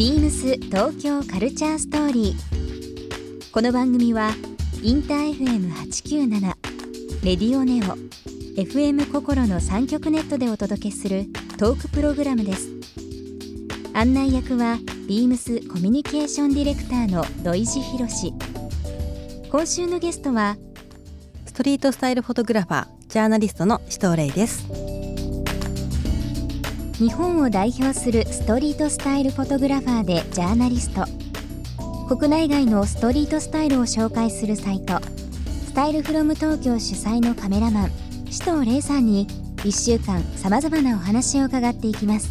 ビームス東京カルチャーストーリー。この番組はインター FM897 レディオネオ FM 心の三極ネットでお届けするトークプログラムです。案内役はビームスコミュニケーションディレクターの土井博志。今週のゲストはストリートスタイルフォトグラファージャーナリストの紫藤玲です日本を代表するストリートスタイルフォトグラファーでジャーナリスト。国内外のストリートスタイルを紹介するサイト。スタイルフロム東京主催のカメラマン。紫藤玲さんに1週間さまざまなお話を伺っていきます。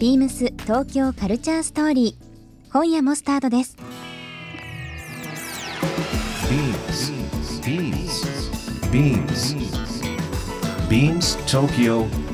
ビームス東京カルチャーストーリー。今夜もスタートです。Beams. Beams. Beams Tokyo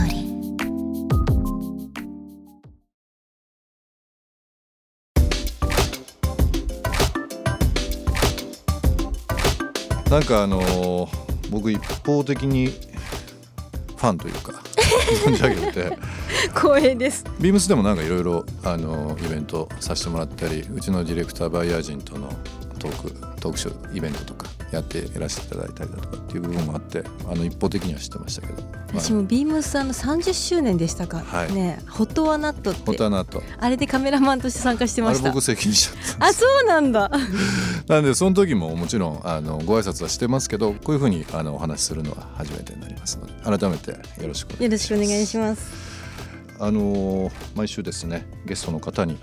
リーなんかあのー僕一方的にファンというか存じ上げてて。光栄です。ビームスでもなんかいろいろあのイベントさせてもらったりうちのディレクターバイヤー陣とのトークトークショーイベントとかやっていらしていただいたりだとかっていう部分もあってあの一方的には知ってましたけど、まあ私もビームスさんの30周年でしたか、はい。ねホットワナットってホタナとあれでカメラマンとして参加してあました。れ僕責任者あそうなんだ。なんでその時ももちろんあのご挨拶はしてますけどこういうふうにあのお話しするのは初めてになりますので改めてよろしくお願いします。よろしくお願いします。あのー毎週ですねゲストの方に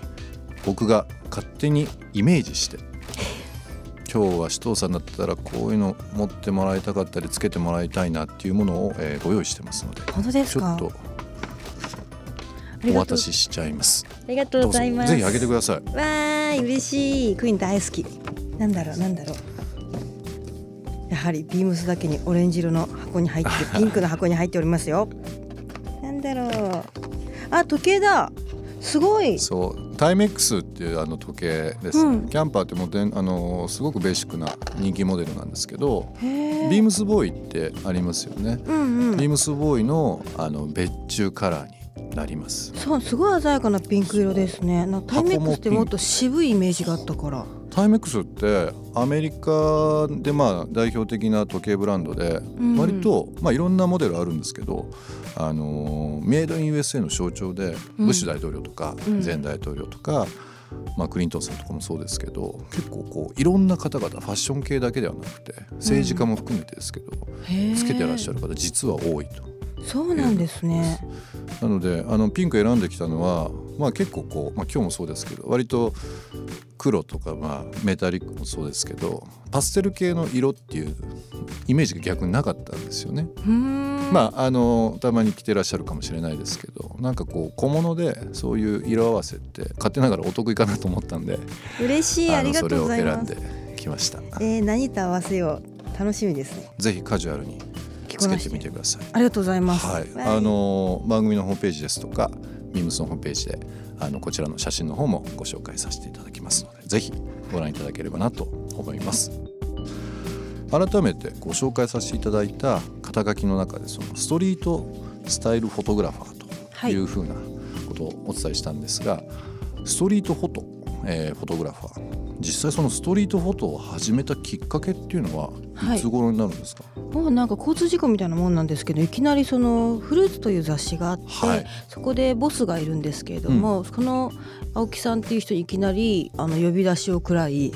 僕が勝手にイメージして今日は紫藤さんだったらこういうの持ってもらいたかったりつけてもらいたいなっていうものを、えーご用意してますので本当ですか？ちょっとお渡ししちゃいます。ありがとうございます。ぜひあげてください。わーい嬉しい。クイーン大好きなんだろうなんだろう。やはりビームスだけにオレンジ色の箱に入って ピンクの箱に入っておりますよ。なんだろう。あ時計だ。すごい。そうタイメックスっていうあの時計です、うん。キャンパーってもうあのーすごくベーシックな人気モデルなんですけどビームスボーイってありますよね。うんうん。ビームスボーイのあの別注カラーになります。そうすごい鮮やかなピンク色ですね。タイメックスってもっと渋いイメージがあったから。タイメックスってアメリカでまあ代表的な時計ブランドでん。割と、まあ、いろんなモデルあるんですけど、あのーメイドイン USA の象徴でうん。ブッシュ大統領とかうん。前大統領とか、まあ、クリントンさんとかもそうですけど結構こういろんな方々ファッション系だけではなくて政治家も含めてですけど、つけてらっしゃる方実は多いと。そうなんですね。なのであのピンク選んできたのは、まあ、結構こう、まあ、今日もそうですけど割と黒とか、まあ、メタリックもそうですけどパステル系の色っていうイメージが逆になかったんですよね。うーんまああのたまに着てらっしゃるかもしれないですけどなんかこう小物でそういう色合わせって勝手ながらお得意かなと思ったんで嬉しいありがとうございそれをます選んできました。えー、何と合わせよう楽しみですね。ぜひカジュアルにつけてみてください。ありがとうございます。はい、わあの番組のホームページですとかビームスのホームページであのこちらの写真の方もご紹介させていただきますのでぜひご覧いただければなと思います改めてご紹介させていただいた肩書きの中でそのストリートスタイルフォトグラファーというふうなことをお伝えしたんですが、ストリートフォト、えーフォトグラファー。実際そのストリートフォトを始めたきっかけっていうのはい。つ頃になるんですか、もうなんか交通事故みたいなもんなんですけどいきなりその「フルーツ」という雑誌があって、はい。そこでボスがいるんですけれども、その青木さんっていう人にいきなりあの呼び出しを食らい、い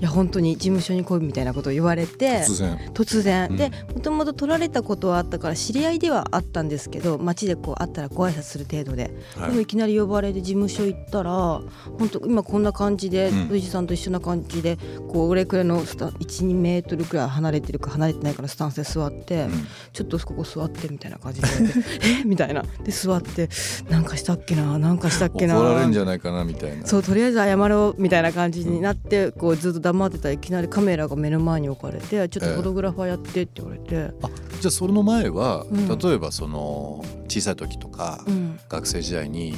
や本当に事務所に来いみたいなことを言われて突然。突然、うん。でもともと取られたことはあったから知り合いではあったんですけど街でこう会ったらご挨拶する程度で、はい。でもいきなり呼ばれて事務所行ったら本当今こんな感じでうん。藤井さんと一緒な感じでこう俺くらいのスタ12メートルくらい離れてるか離れてないかのスタンスで座って、うん。ちょっとここ座ってみたいな感じで え？みたいな。で座ってなんかしたっけな？なんかしたっけな？怒られるんじゃないかなみたいな。そうとりあえず謝ろうみたいな感じになってこうずっと黙ってたらいきなりカメラが目の前に置かれてちょっとフォトグラファーやってって言われて、あじゃあそれの前は、うん。例えばその小さい時とか、うん、学生時代に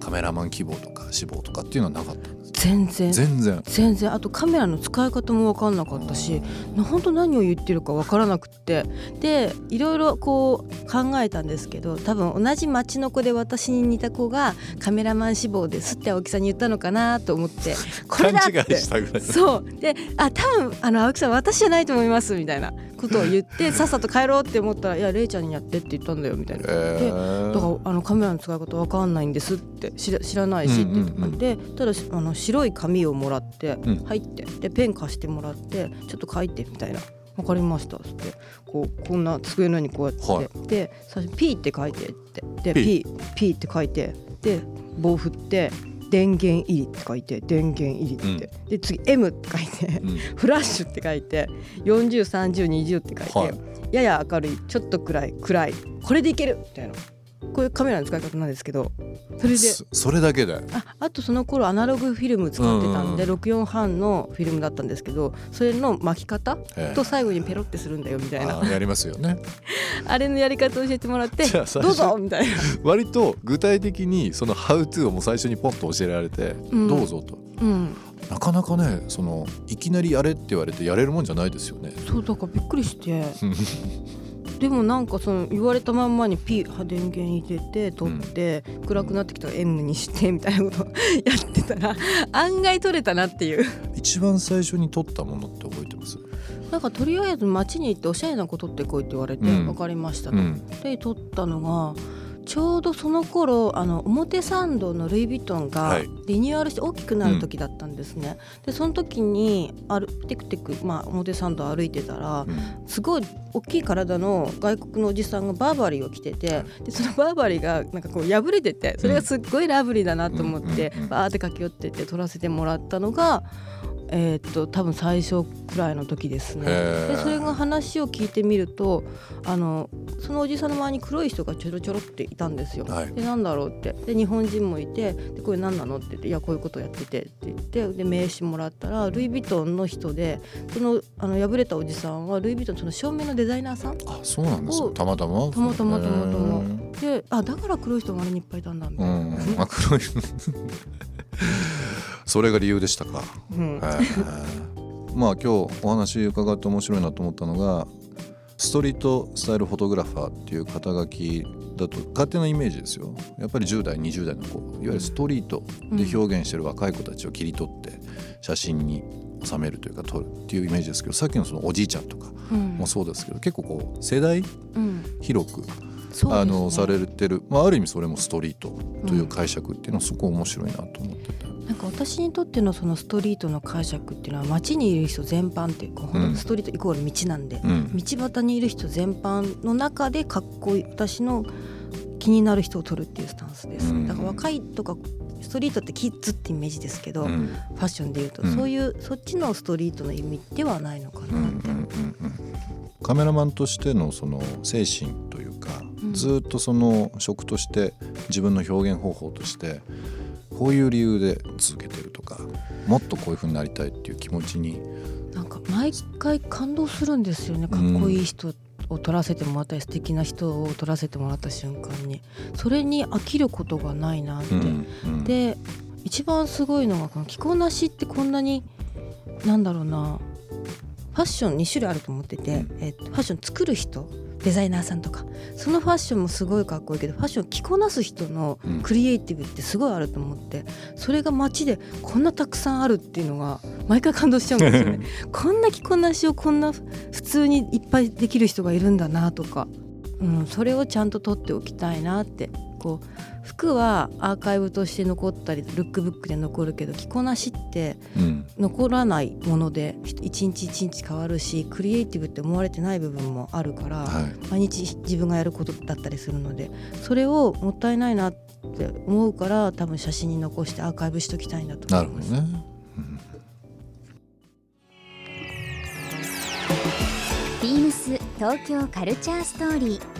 カメラマン希望とか志望とかっていうのはなかった全然。全然。全然。あとカメラの使い方も分かんなかったし本当何を言ってるか分からなくって。でいろいろこう考えたんですけど多分同じ町の子で私に似た子がカメラマン志望ですって青木さんに言ったのかなと思って。これだっ勘違いてしたぐらい。そう。であ多分あの青木さん私じゃないと思いますみたいなことを言って さっさと帰ろうって思ったら「いやレイちゃんにやって」って言ったんだよみたいな。えー。だからあのカメラの使い方わかんないんですって知ら知らないしって言って、うんうんうん。でただあの白い紙をもらって、うん。入ってでペン貸してもらってちょっと書いてみたいな「わかりました」っつってこうこんな机の上にこうやって、はい。で最初「P」って書いてって。で P, P って書いてで棒振って「電源入り」って書いて「電源入り」って、で次「M」って書いてうん。フラッシュって書いて403020って書いて、はい。やや明るいちょっと暗い暗いこれでいけるみたいなこういうカメラの使い方なんですけどそれで。そそれだけでああとその頃アナログフィルム使ってたんで、うん。64半のフィルムだったんですけどそれの巻き方ええ。と最後にペロってするんだよみたいな。あーやりますよね。あれのやり方を教えてもらってどうぞみたいな、割と具体的にその「ハウトゥーをもう最初にポンと教えられて、うん。どうぞと。うん、なかなかねそのいきなりやれって言われてやれるもんじゃないですよね。そうだからびっくりして でもなんかその言われたまんまに P 電源入れて取って、暗くなってきたら M にしてみたいなことをやってたら 案外取れたなっていう。一番最初に撮ったものって覚えてます？なんかとりあえず街に行っておしゃれなことってこいって言われて、うん。分かりましたと、うん。で撮ったのがちょうどその頃あの表参道のルイ・ヴィトンがはい。リニューアルして大きくなる時だったんですね、でその時に歩テクテク、まあ、表参道歩いてたらうん。すごい大きい体の外国のおじさんがバーバリーを着ててでそのバーバリーがなんかこう破れててそれがすっごいラブリーだなと思ってうんうんうん。バーって駆け寄ってって撮らせてもらったのがえーっと多分最初くらいの時ですね。でそれが話を聞いてみるとあのそのおじさんの周りに黒い人がちょろちょろっていたんですよ。はい。でなんだろうって。で日本人もいてでこれ何なのって言って「いやこういうことやってて」って言ってで名刺もらったらルイ・ヴィトンの人でそのあの破れたおじさんはルイ・ヴィトンのその照明のデザイナーさんあそうなんですたまたま？たまたまたまたま。であだから黒い人が周りにいっぱいいたんだみたういな。ん。あ黒いそれが理由でしたか？うん。まあ今日お話伺って面白いなと思ったのがストリートスタイルフォトグラファーっていう肩書きだと勝手なイメージですよ。やっぱり10代20代の子。いわゆるストリートで表現してる若い子たちを切り取って写真に収めるというか撮るっていうイメージですけどさっきのそのおじいちゃんとかうん。もそうですけど結構こう世代うん。広くそうですね。あのされてる、まあ、ある意味それもストリートという解釈っていうのはすごく面白いなと思ってて。なんか私にとってのそのストリートの解釈っていうのは街にいる人全般っていうか、うんストリートイコール道なんで、うん。道端にいる人全般の中でかっこいい私の気になる人を取るっていうスタンスです、うん。だから若いとかストリートってキッズってイメージですけど、フうん。ァッションでいうと、うん。そういうそっちのストリートの意味ではないのかなって、うんうんカメラマンとしてのその精神というか、うん。ずっとその職として自分の表現方法としてこういう理由で続けてるとかもっとこういうふうになりたいっていう気持ちに。なんか毎回感動するんですよね。かっこいい人を撮らせてもらったり素敵な人を撮らせてもらった瞬間に。それに飽きることがないなって、うんうん。で一番すごいのがこの着こなしってこんなになんだろうなファッション2種類あると思ってて、えっとファッション作る人デザイナーさんとか。そのファッションもすごいかっこいいけどファッション着こなす人のクリエイティブってすごいあると思ってそれが街でこんなたくさんあるっていうのが毎回感動しちゃうんですよね。こんな着こなしをこんな普通にいっぱいできる人がいるんだなとか、うん、それをちゃんと取っておきたいなってこう服はアーカイブとして残ったりルックブックで残るけど着こなしってうん残らないもので一日一日変わるしクリエイティブって思われてない部分もあるから、はい毎日自分がやることだったりするのでそれをもったいないなって思うから多分写真に残してアーカイブしときたいんだとな思います。るほどね。ビームス東京カルチャーストーリー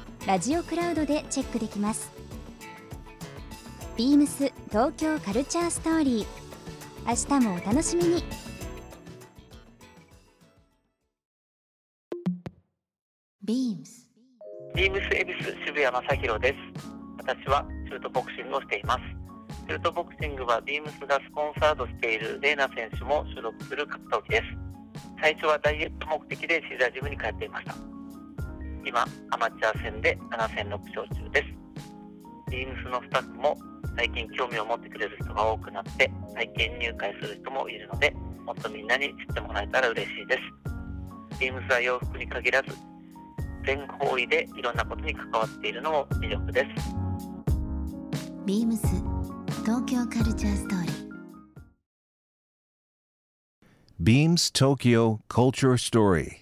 ラジオクラウドでチェックできますビームス東京カルチャーストーリー明日もお楽しみにビームスビームス恵比寿渋谷正宏です。私はシュートボクシングをしています。シュートボクシングはビームスがスポンサードしているレーナ選手も所属する格闘技です。最初はダイエット目的でシーザージムに通っていました。今、アマチュア戦で7戦6勝中です。ビームスのスタッフも最近興味を持ってくれる人が多くなって体験入会する人もいるので、もっとみんなに知ってもらえたら嬉しいです。ビームスは洋服に限らず全方位でいろんなことに関わっているのも魅力です。ビームス東京カルチャーストーリー Beams Tokyo Culture Story.